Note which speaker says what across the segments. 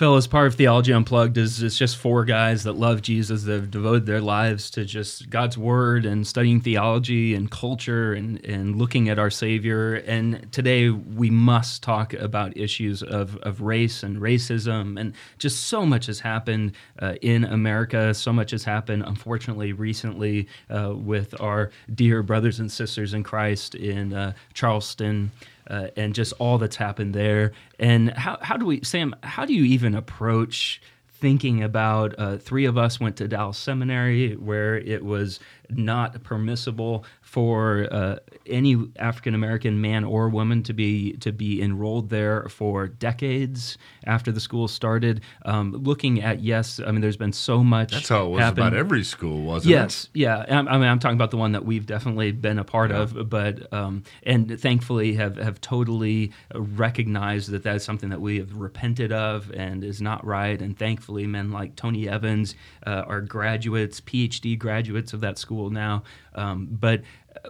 Speaker 1: Fellas, part of Theology Unplugged is it's just four guys that love Jesus that have devoted their lives to just God's Word and studying theology and culture and, and looking at our Savior. And today we must talk about issues of, of race and racism. And just so much has happened uh, in America. So much has happened, unfortunately, recently uh, with our dear brothers and sisters in Christ in uh, Charleston uh, and just all that's happened there. And how, how do we, Sam, how do you even approach thinking about uh, three of us went to Dallas Seminary where it was not permissible for uh, any African American man or woman to be to be enrolled there for decades after the school started. Um, looking at yes, I mean there's been so much.
Speaker 2: That's how it was
Speaker 1: happen.
Speaker 2: about every school, wasn't
Speaker 1: yes, it? Yes, yeah. I mean I'm talking about the one that we've definitely been a part yeah. of, but um, and thankfully have have totally recognized that that's something that we have repented of and is not right. And thankfully, men like Tony Evans uh, are graduates, PhD graduates of that school now. Um, but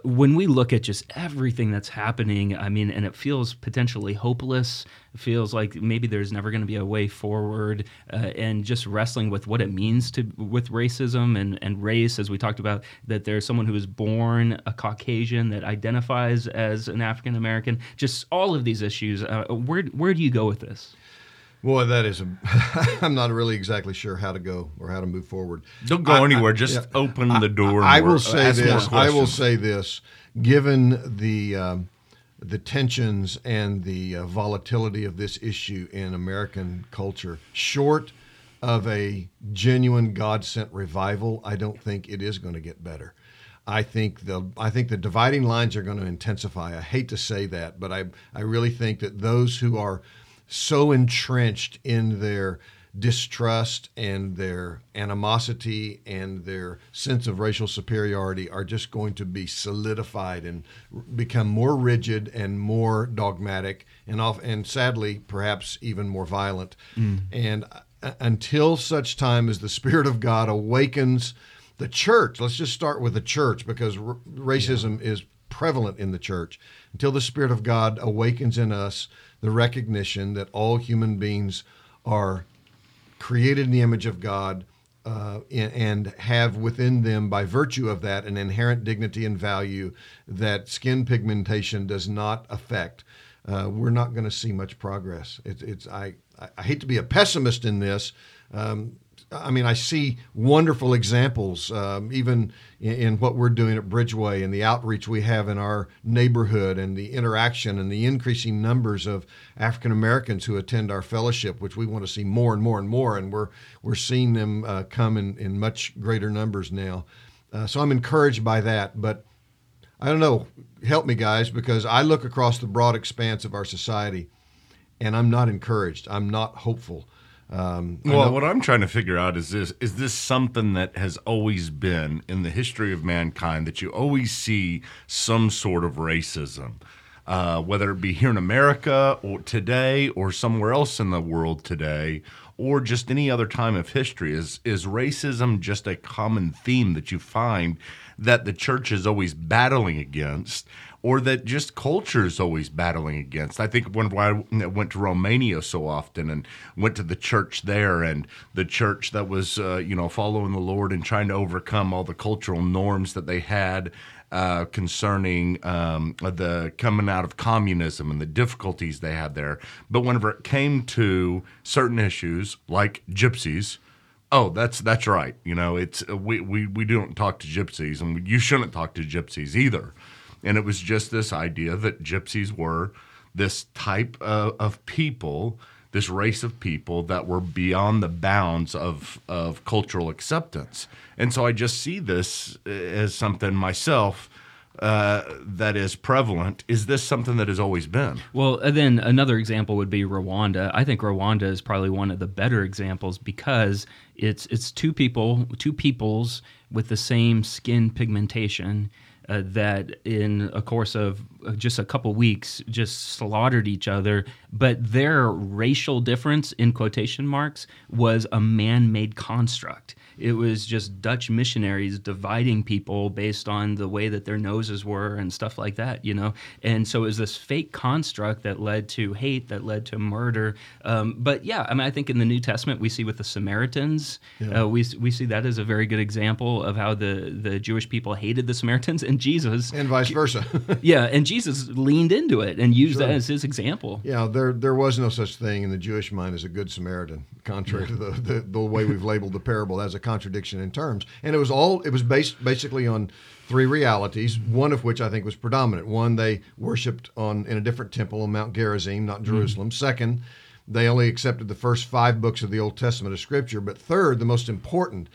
Speaker 1: when we look at just everything that's happening, I mean, and it feels potentially hopeless. It feels like maybe there's never going to be a way forward, uh, and just wrestling with what it means to with racism and, and race, as we talked about, that there's someone who is born a Caucasian that identifies as an African American. Just all of these issues. Uh, where where do you go with this?
Speaker 3: Boy, that is a. I'm not really exactly sure how to go or how to move forward.
Speaker 2: Don't go I, anywhere. I, just yeah, open the door.
Speaker 3: I, I will say this. I will say this. Given the um, the tensions and the uh, volatility of this issue in American culture, short of a genuine God sent revival, I don't think it is going to get better. I think the I think the dividing lines are going to intensify. I hate to say that, but I I really think that those who are so entrenched in their distrust and their animosity and their sense of racial superiority are just going to be solidified and become more rigid and more dogmatic and off and sadly perhaps even more violent mm. and uh, until such time as the spirit of god awakens the church let's just start with the church because r- racism yeah. is prevalent in the church until the spirit of god awakens in us the recognition that all human beings are created in the image of God uh, and have within them, by virtue of that, an inherent dignity and value that skin pigmentation does not affect. Uh, we're not going to see much progress. It's, it's I, I hate to be a pessimist in this. Um, I mean, I see wonderful examples, um, even in, in, what we're doing at Bridgeway and the outreach we have in our neighborhood and the interaction and the increasing numbers of African Americans who attend our fellowship, which we want to see more and more and more. And we're, we're seeing them uh, come in, in much greater numbers now. Uh, so I'm encouraged by that. But I don't know, help me, guys, because I look across the broad expanse of our society and I'm not encouraged. I'm not hopeful.
Speaker 2: Um, well, what I'm trying to figure out is this: is this something that has always been in the history of mankind that you always see some sort of racism, uh, whether it be here in America or today or somewhere else in the world today, or just any other time of history? Is is racism just a common theme that you find that the church is always battling against? or that just culture is always battling against. I think when I went to Romania so often and went to the church there, and the church that was, uh, you know, following the Lord and trying to overcome all the cultural norms that they had uh, concerning um, the coming out of communism and the difficulties they had there. But whenever it came to certain issues like gypsies, oh, that's that's right. You know, it's we we we don't talk to gypsies, and you shouldn't talk to gypsies either. And it was just this idea that gypsies were this type of, of people, this race of people that were beyond the bounds of, of cultural acceptance. And so I just see this as something myself. Uh, that is prevalent. Is this something that has always been?
Speaker 1: Well, then another example would be Rwanda. I think Rwanda is probably one of the better examples because it's it's two people, two peoples with the same skin pigmentation uh, that in a course of uh, just a couple weeks just slaughtered each other. But their racial difference in quotation marks was a man-made construct it was just Dutch missionaries dividing people based on the way that their noses were and stuff like that, you know. And so it was this fake construct that led to hate, that led to murder. Um, but yeah, I mean, I think in the New Testament we see with the Samaritans, yeah. uh, we we see that as a very good example of how the the Jewish people hated the Samaritans and Jesus,
Speaker 3: and vice versa.
Speaker 1: yeah, and Jesus leaned into it and used sure. that as his example.
Speaker 3: Yeah, there there was no such thing in the Jewish mind as a good Samaritan, contrary to the, the, the way we've labeled the parable as a contradiction in terms. And it was all it was based basically on three realities, one of which I think was predominant. One, they worshipped on in a different temple on Mount Gerizim, not mm-hmm. Jerusalem. Mm-hmm. Second, they only accepted the first five books of the Old Testament of Scripture. But third, the most important,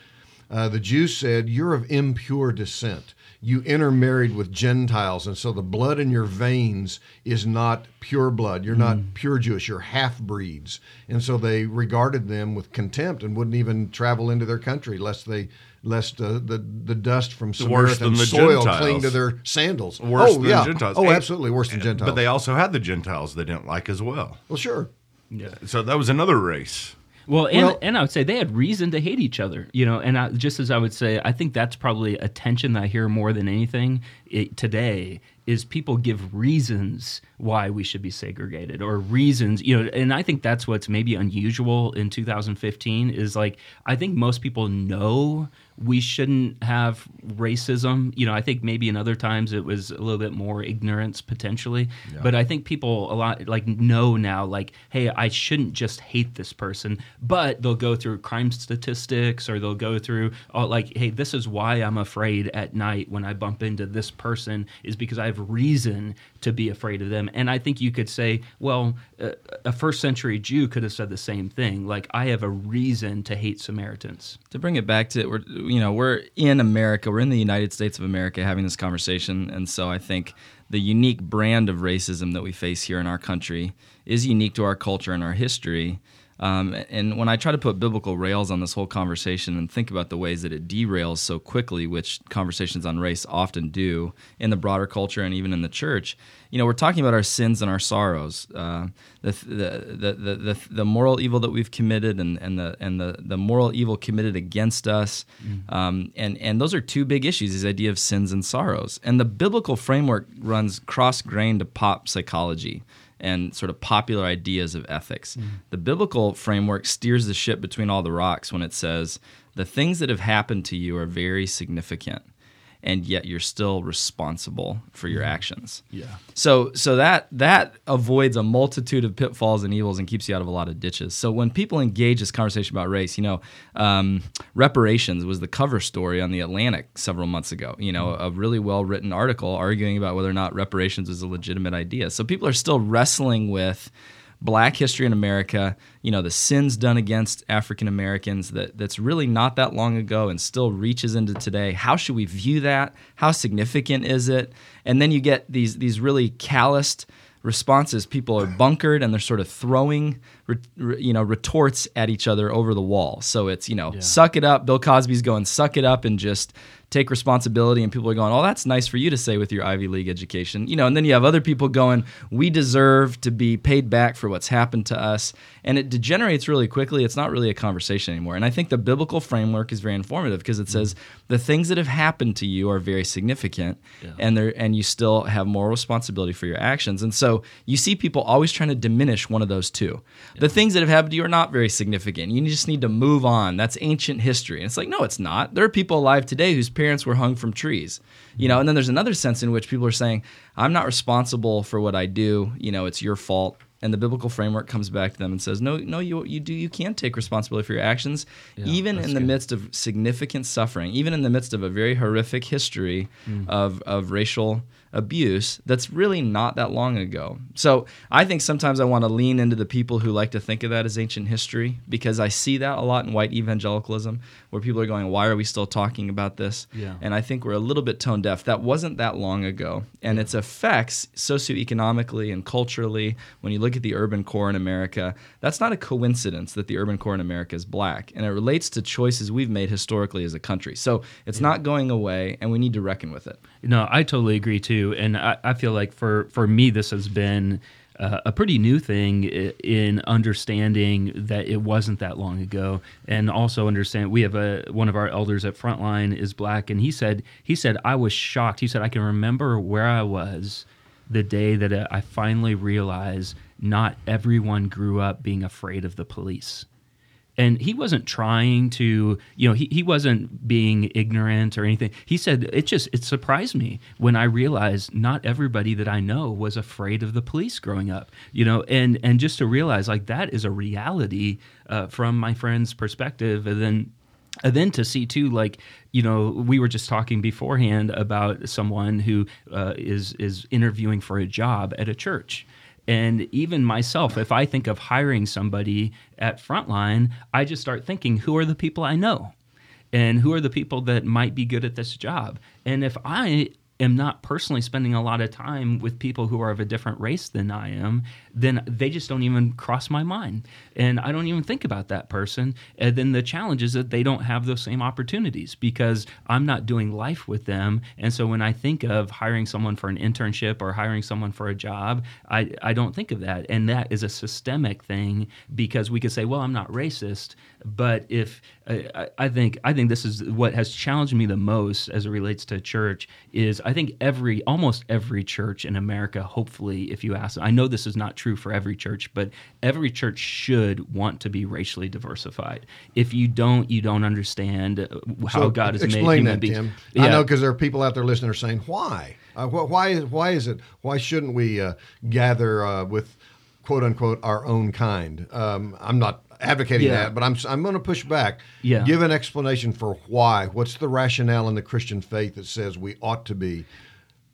Speaker 3: uh, the Jews said, "You're of impure descent." You intermarried with Gentiles, and so the blood in your veins is not pure blood. You're not mm. pure Jewish. You're half breeds, and so they regarded them with contempt and wouldn't even travel into their country lest they lest uh, the the dust from Samaritan soil Gentiles. cling to their sandals.
Speaker 2: Worse oh, than yeah. Gentiles.
Speaker 3: Oh, and, absolutely worse than Gentiles.
Speaker 2: But they also had the Gentiles they didn't like as well.
Speaker 3: Well, sure.
Speaker 2: Yeah. So that was another race.
Speaker 1: Well, and, well, and I would say they had reason to hate each other, you know. And I, just as I would say, I think that's probably a tension that I hear more than anything it, today is people give reasons why we should be segregated or reasons, you know. And I think that's what's maybe unusual in 2015 is like I think most people know we shouldn't have racism. You know, I think maybe in other times it was a little bit more ignorance potentially, yeah. but I think people a lot like know now, like, hey, I shouldn't just hate this person, but they'll go through crime statistics or they'll go through oh, like, hey, this is why I'm afraid at night when I bump into this person is because I have reason to be afraid of them. And I think you could say, well, uh, a first century Jew could have said the same thing. Like, I have a reason to hate Samaritans.
Speaker 4: To bring it back to, it, we're, you know, we're in America, we're in the United States of America having this conversation. And so I think the unique brand of racism that we face here in our country is unique to our culture and our history. Um, and when I try to put biblical rails on this whole conversation and think about the ways that it derails so quickly, which conversations on race often do in the broader culture and even in the church, you know, we're talking about our sins and our sorrows, uh, the, the, the, the, the, moral evil that we've committed and, and, the, and the, the moral evil committed against us. Mm-hmm. Um, and, and those are two big issues, this idea of sins and sorrows. And the biblical framework runs cross grain to pop psychology and sort of popular ideas of ethics. Mm. The biblical framework steers the ship between all the rocks when it says the things that have happened to you are very significant and yet you're still responsible for your mm-hmm. actions.
Speaker 1: Yeah.
Speaker 4: So so that that avoids a multitude of pitfalls and evils and keeps you out of a lot of ditches. So when people engage this conversation about race, you know, um, reparations was the cover story on the Atlantic several months ago. You know, mm-hmm. a really well written article arguing about whether or not reparations is a legitimate idea. So people are still wrestling with black history in America, you know, the sins done against African Americans that, that's really not that long ago and still reaches into today. How should we view that? How significant is it? And then you get these these really calloused responses. People are bunkered and they're sort of throwing, you know, retorts at each other over the wall. So it's you know, yeah. suck it up. Bill Cosby's going, suck it up, and just take responsibility and people are going, "Oh, that's nice for you to say with your Ivy League education." You know, and then you have other people going, "We deserve to be paid back for what's happened to us." And it degenerates really quickly. It's not really a conversation anymore. And I think the biblical framework is very informative because it mm. says the things that have happened to you are very significant yeah. and they and you still have moral responsibility for your actions. And so you see people always trying to diminish one of those two. Yeah. The things that have happened to you are not very significant. You just need to move on. That's ancient history. And it's like, no, it's not. There are people alive today whose parents were hung from trees. You know, and then there's another sense in which people are saying, I'm not responsible for what I do, you know, it's your fault and the biblical framework comes back to them and says, "No, no, you you do you can take responsibility for your actions, yeah, even in the good. midst of significant suffering, even in the midst of a very horrific history mm. of of racial abuse that's really not that long ago. So I think sometimes I want to lean into the people who like to think of that as ancient history because I see that a lot in white evangelicalism where people are going, why are we still talking about this?
Speaker 1: Yeah.
Speaker 4: And I think we're a little bit tone deaf. That wasn't that long ago. And yeah. its effects socioeconomically and culturally, when you look at the urban core in America, that's not a coincidence that the urban core in America is black. And it relates to choices we've made historically as a country. So it's yeah. not going away and we need to reckon with it.
Speaker 1: No, I totally agree too. And I, I feel like for, for me, this has been uh, a pretty new thing in understanding that it wasn't that long ago, and also understand we have a one of our elders at Frontline is black, and he said he said I was shocked. He said I can remember where I was the day that I finally realized not everyone grew up being afraid of the police and he wasn't trying to you know he, he wasn't being ignorant or anything. He said it just it surprised me when i realized not everybody that i know was afraid of the police growing up you know and and just to realize like that is a reality uh, from my friend's perspective. And then and then to see too like you know we were just talking beforehand about someone who uh, is is interviewing for a job at a church and even myself, if I think of hiring somebody at Frontline, I just start thinking, who are the people I know? And who are the people that might be good at this job? And if I am not personally spending a lot of time with people who are of a different race than I am, then they just don't even cross my mind. And I don't even think about that person. And then the challenge is that they don't have those same opportunities because I'm not doing life with them. And so when I think of hiring someone for an internship or hiring someone for a job, I, I don't think of that. And that is a systemic thing because we could say, well, I'm not racist. But if uh, I, I think I think this is what has challenged me the most as it relates to church is I think every almost every church in America, hopefully, if you ask, I know this is not true for every church, but every church should want to be racially diversified. If you don't, you don't understand uh, how
Speaker 3: so
Speaker 1: God has
Speaker 3: made
Speaker 1: human
Speaker 3: that,
Speaker 1: beings.
Speaker 3: Tim. Yeah. I know because there are people out there listening are saying, "Why? Uh, why is why is it? Why shouldn't we uh, gather uh, with?" quote unquote our own kind. Um, I'm not advocating yeah. that, but I'm I'm going to push back.
Speaker 1: Yeah.
Speaker 3: Give an explanation for why. What's the rationale in the Christian faith that says we ought to be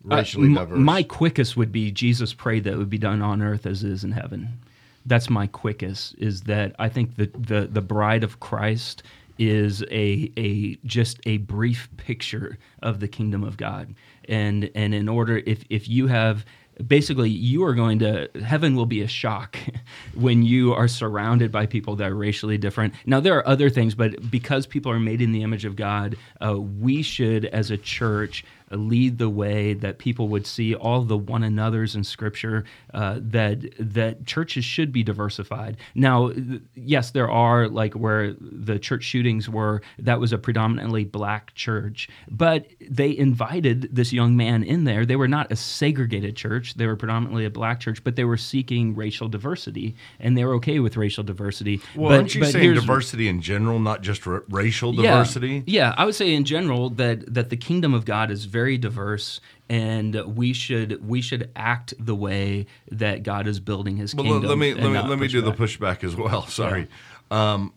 Speaker 3: racially uh, diverse?
Speaker 1: My quickest would be Jesus prayed that it would be done on earth as it is in heaven. That's my quickest. Is that I think the the the bride of Christ is a a just a brief picture of the kingdom of God. And and in order if if you have basically you are going to heaven will be a shock when you are surrounded by people that are racially different. Now there are other things but because people are made in the image of god uh, we should as a church lead the way that people would see all the one another's in scripture uh, that that churches should be diversified. Now yes there are like where the church shootings were that was a predominantly black church but they invited this young man in there. They were not a segregated church. They were predominantly a black church but they were seeking racial diversity and they were okay with racial diversity.
Speaker 2: Well
Speaker 1: but,
Speaker 2: aren't you saying diversity in general not just r- racial diversity?
Speaker 1: Yeah, yeah i would say in general that that the kingdom of god is very very diverse and we should we should act the way that God is building His well, kingdom.
Speaker 2: Let me let me let me do back. the pushback as well. Sorry. Yeah. Um,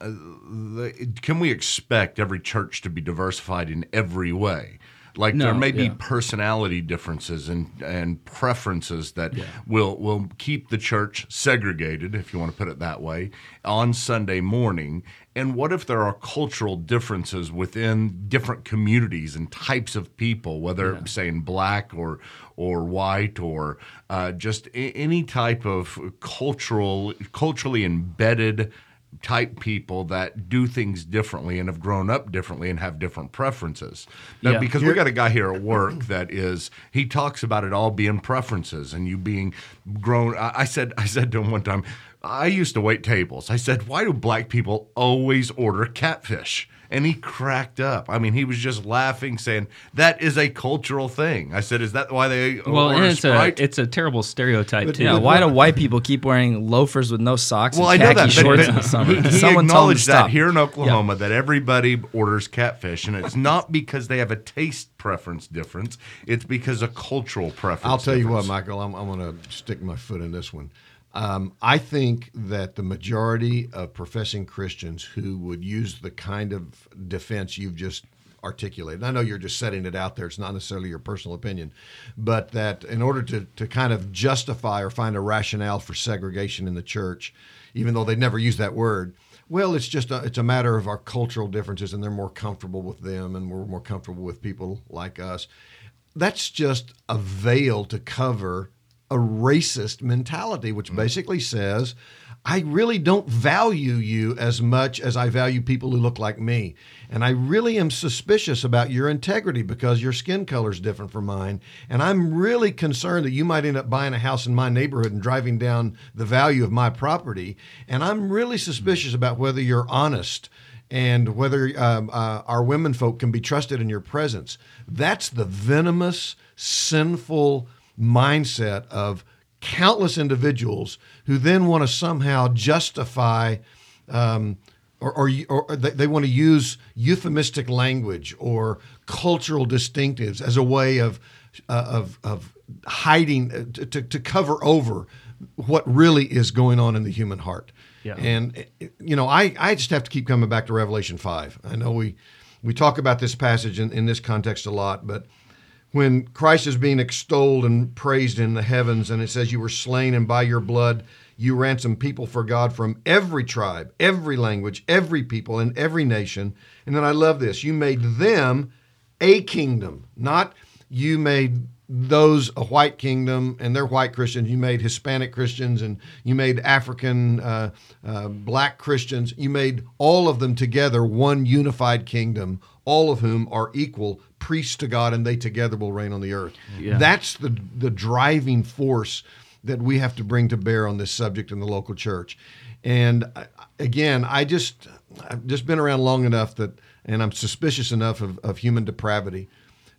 Speaker 2: the, can we expect every church to be diversified in every way? Like no, there may yeah. be personality differences and and preferences that yeah. will will keep the church segregated, if you want to put it that way, on Sunday morning. And what if there are cultural differences within different communities and types of people, whether yeah. saying black or or white or uh, just any type of cultural culturally embedded type people that do things differently and have grown up differently and have different preferences. Now, yeah. Because we got a guy here at work that is he talks about it all being preferences and you being grown. I said I said to him one time, I used to wait tables. I said, why do black people always order catfish? And he cracked up. I mean, he was just laughing, saying that is a cultural thing. I said, "Is that why they?"
Speaker 1: Well, and it's Sprite? a it's a terrible stereotype but, too.
Speaker 4: Yeah, why do white people keep wearing loafers with no socks well, and khaki I know that, shorts but, but in the summer? He,
Speaker 2: he Someone acknowledged that here in Oklahoma yep. that everybody orders catfish, and it's not because they have a taste preference difference. It's because of cultural preference.
Speaker 3: I'll tell
Speaker 2: difference.
Speaker 3: you what, Michael. I'm, I'm going to stick my foot in this one. Um, I think that the majority of professing Christians who would use the kind of defense you've just articulated, I know you're just setting it out there, it's not necessarily your personal opinion, but that in order to, to kind of justify or find a rationale for segregation in the church, even though they never use that word, well, it's just a, it's a matter of our cultural differences, and they're more comfortable with them, and we're more comfortable with people like us. That's just a veil to cover a racist mentality, which mm-hmm. basically says, I really don't value you as much as I value people who look like me. And I really am suspicious about your integrity because your skin color is different from mine. And I'm really concerned that you might end up buying a house in my neighborhood and driving down the value of my property. And I'm really suspicious about whether you're honest and whether um, uh, our women folk can be trusted in your presence. That's the venomous, sinful mindset of countless individuals who then want to somehow justify um, or, or, or, they, they want to use euphemistic language or cultural distinctives as a way of, uh, of, of hiding, uh, to, to cover over what really is going on in the human heart. Yeah. And, you know, I, I just have to keep coming back to Revelation 5. I know we, we talk about this passage in, in this context a lot, but when Christ is being extolled and praised in the heavens, and it says, You were slain, and by your blood you ransomed people for God from every tribe, every language, every people, and every nation. And then I love this you made them a kingdom, not you made those a white kingdom and they're white Christians. You made Hispanic Christians and you made African uh, uh, black Christians. You made all of them together one unified kingdom, all of whom are equal priests to God, and they together will reign on the earth. Yeah. That's the the driving force that we have to bring to bear on this subject in the local church. And again, I just I've just been around long enough that, and I'm suspicious enough of, of human depravity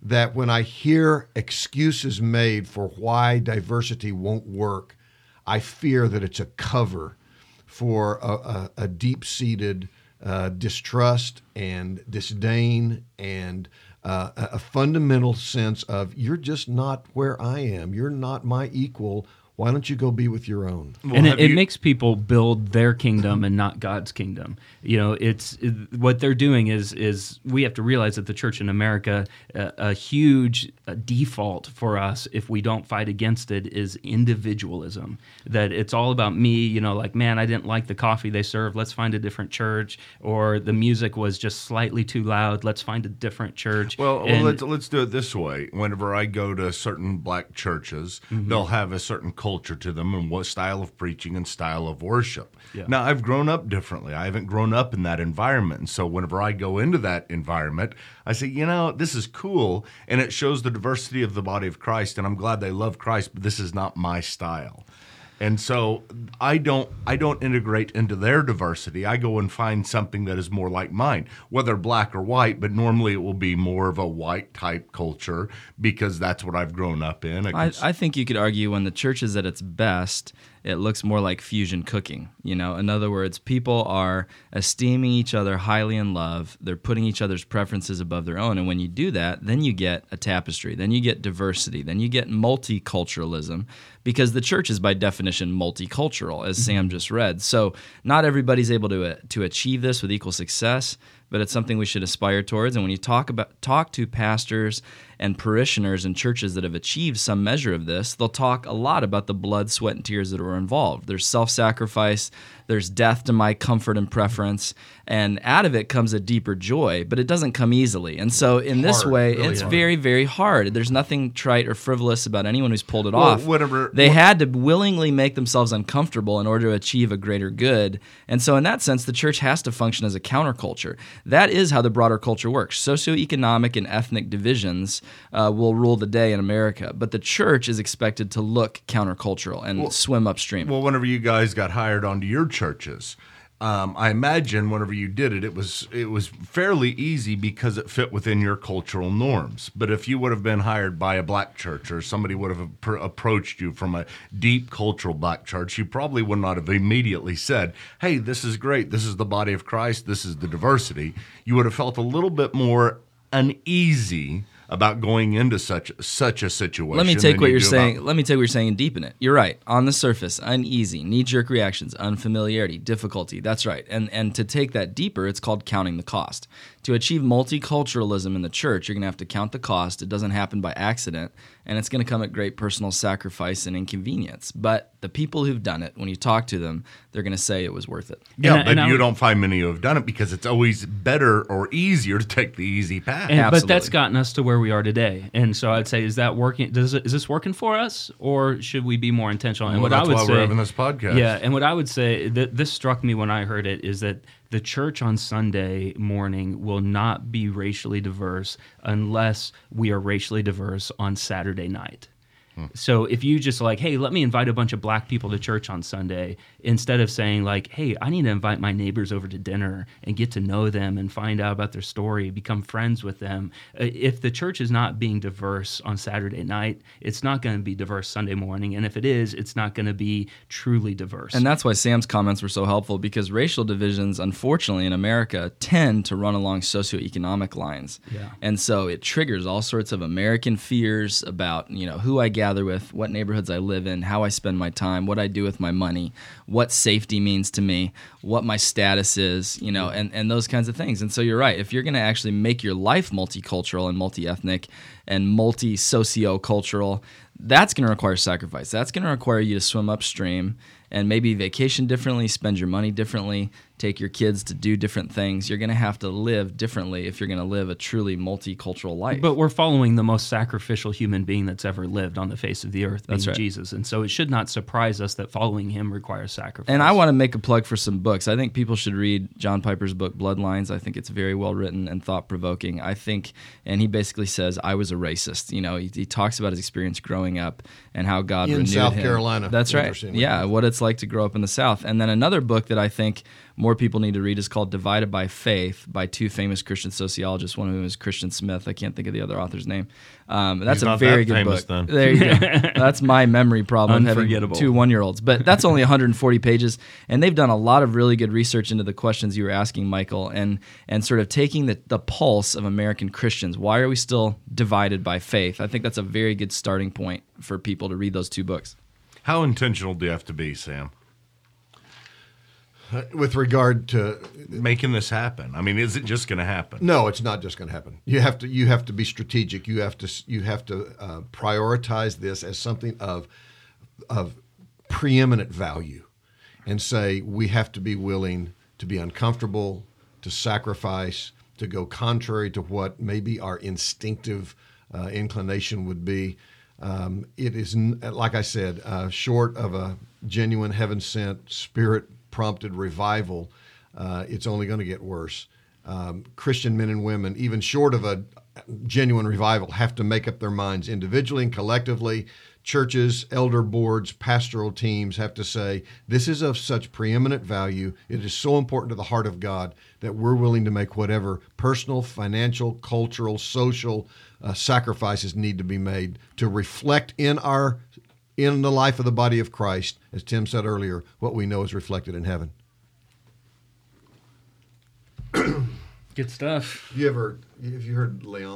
Speaker 3: that when I hear excuses made for why diversity won't work, I fear that it's a cover for a, a, a deep seated uh, distrust and disdain and uh, a fundamental sense of you're just not where I am. You're not my equal why don't you go be with your own?
Speaker 1: Well, and it, it makes people build their kingdom and not God's kingdom. You know, it's it, what they're doing is is we have to realize that the church in America, uh, a huge uh, default for us if we don't fight against it is individualism. That it's all about me. You know, like man, I didn't like the coffee they served. Let's find a different church. Or the music was just slightly too loud. Let's find a different church.
Speaker 2: Well, and, well let's let's do it this way. Whenever I go to certain black churches, mm-hmm. they'll have a certain culture to them and what style of preaching and style of worship. Yeah. Now, I've grown up differently. I haven't grown up in that environment. And so whenever I go into that environment, I say, you know, this is cool and it shows the diversity of the body of Christ. And I'm glad they love Christ, but this is not my style. And so I don't I don't integrate into their diversity. I go and find something that is more like mine, whether black or white, but normally it will be more of a white type culture because that's what I've grown up in.
Speaker 4: I, I think you could argue when the church is at its best, it looks more like fusion cooking. You know, in other words, people are esteeming each other highly in love. They're putting each other's preferences above their own. And when you do that, then you get a tapestry, then you get diversity, then you get multiculturalism because the church is by definition multicultural, as mm-hmm. Sam just read. So not everybody's able to, uh, to achieve this with equal success but it's something we should aspire towards. And when you talk about talk to pastors and parishioners in churches that have achieved some measure of this, they'll talk a lot about the blood, sweat, and tears that were involved. There's self-sacrifice, there's death to my comfort and preference, and out of it comes a deeper joy, but it doesn't come easily. And so in hard, this way, really it's hard. very, very hard. There's nothing trite or frivolous about anyone who's pulled it well, off. Whatever they what, had to willingly make themselves uncomfortable in order to achieve a greater good. And so in that sense, the church has to function as a counterculture. That is how the broader culture works. Socioeconomic and ethnic divisions uh, will rule the day in America, but the church is expected to look countercultural and well, swim upstream.
Speaker 2: Well, whenever you guys got hired onto your churches, um, I imagine whenever you did it, it was it was fairly easy because it fit within your cultural norms. But if you would have been hired by a black church or somebody would have approached you from a deep cultural black church, you probably would not have immediately said, "Hey, this is great. This is the body of Christ. This is the diversity." You would have felt a little bit more uneasy about going into such such a situation.
Speaker 4: Let me take what you are saying. About... Let me take what you're saying and deepen it. You're right. On the surface, uneasy, knee jerk reactions, unfamiliarity, difficulty. That's right. And and to take that deeper, it's called counting the cost. To achieve multiculturalism in the church, you're going to have to count the cost. It doesn't happen by accident, and it's going to come at great personal sacrifice and inconvenience. But the people who've done it, when you talk to them, they're going to say it was worth it.
Speaker 2: Yeah, and, but and you don't find many who have done it because it's always better or easier to take the easy path.
Speaker 1: And, but that's gotten us to where where we are today. And so I'd say, is that working? Does it, is this working for us, or should we be more intentional?
Speaker 2: And well, what I would say, we're having this podcast.
Speaker 1: Yeah, and what I would say that this struck me when I heard it is that the church on Sunday morning will not be racially diverse unless we are racially diverse on Saturday night. So if you just like, hey, let me invite a bunch of black people to church on Sunday, instead of saying like, hey, I need to invite my neighbors over to dinner and get to know them and find out about their story, become friends with them. Uh, if the church is not being diverse on Saturday night, it's not going to be diverse Sunday morning, and if it is, it's not going to be truly diverse.
Speaker 4: And that's why Sam's comments were so helpful because racial divisions, unfortunately, in America, tend to run along socioeconomic lines.
Speaker 1: Yeah.
Speaker 4: And so it triggers all sorts of American fears about you know who I get gather with, what neighborhoods I live in, how I spend my time, what I do with my money, what safety means to me, what my status is, you know, and, and those kinds of things. And so you're right. If you're going to actually make your life multicultural and multi ethnic and multi socio cultural, that's going to require sacrifice. That's going to require you to swim upstream and maybe vacation differently, spend your money differently, take your kids to do different things. You're going to have to live differently if you're going to live a truly multicultural life.
Speaker 1: But we're following the most sacrificial human being that's ever lived on the face of the earth, being right. Jesus. And so it should not surprise us that following him requires sacrifice.
Speaker 4: And I want to make a plug for some books. I think people should read John Piper's book Bloodlines. I think it's very well written and thought provoking. I think, and he basically says, I was a racist. You know, he, he talks about his experience growing up and how God
Speaker 3: in
Speaker 4: renewed
Speaker 3: South
Speaker 4: him.
Speaker 3: Carolina.
Speaker 4: That's right. Yeah, what it's like to grow up in the South. And then another book that I think more people need to read is called Divided by Faith by two famous Christian sociologists. One of whom is Christian Smith. I can't think of the other author's name. Um, that's
Speaker 2: He's
Speaker 4: a very
Speaker 2: that
Speaker 4: good book.
Speaker 2: Then.
Speaker 4: There you go. that's my memory problem having two one year olds. But that's only 140 pages, and they've done a lot of really good research into the questions you were asking, Michael, and and sort of taking the, the pulse of American Christians. Why are we still divided by faith? I think that's a very good starting point for people to read those two books.
Speaker 2: How intentional do you have to be, Sam?
Speaker 3: With regard to
Speaker 2: making this happen. I mean is it just going to happen?
Speaker 3: No it's not just going to happen. You have to you have to be strategic. You have to you have to uh, prioritize this as something of of preeminent value and say we have to be willing to be uncomfortable to sacrifice to go contrary to what maybe our instinctive uh, inclination would be. Um, it is like i said uh, short of a genuine heaven sent spirit prompted revival, uh, it's only going to get worse. Um, Christian men and women, even short of a genuine revival, have to make up their minds individually and collectively. Churches, elder boards, pastoral teams have to say, This is of such preeminent value. It is so important to the heart of God that we're willing to make whatever personal, financial, cultural, social uh, sacrifices need to be made to reflect in our in the life of the body of Christ, as Tim said earlier, what we know is reflected in heaven.
Speaker 1: Good stuff.
Speaker 3: You ever have you heard Leon?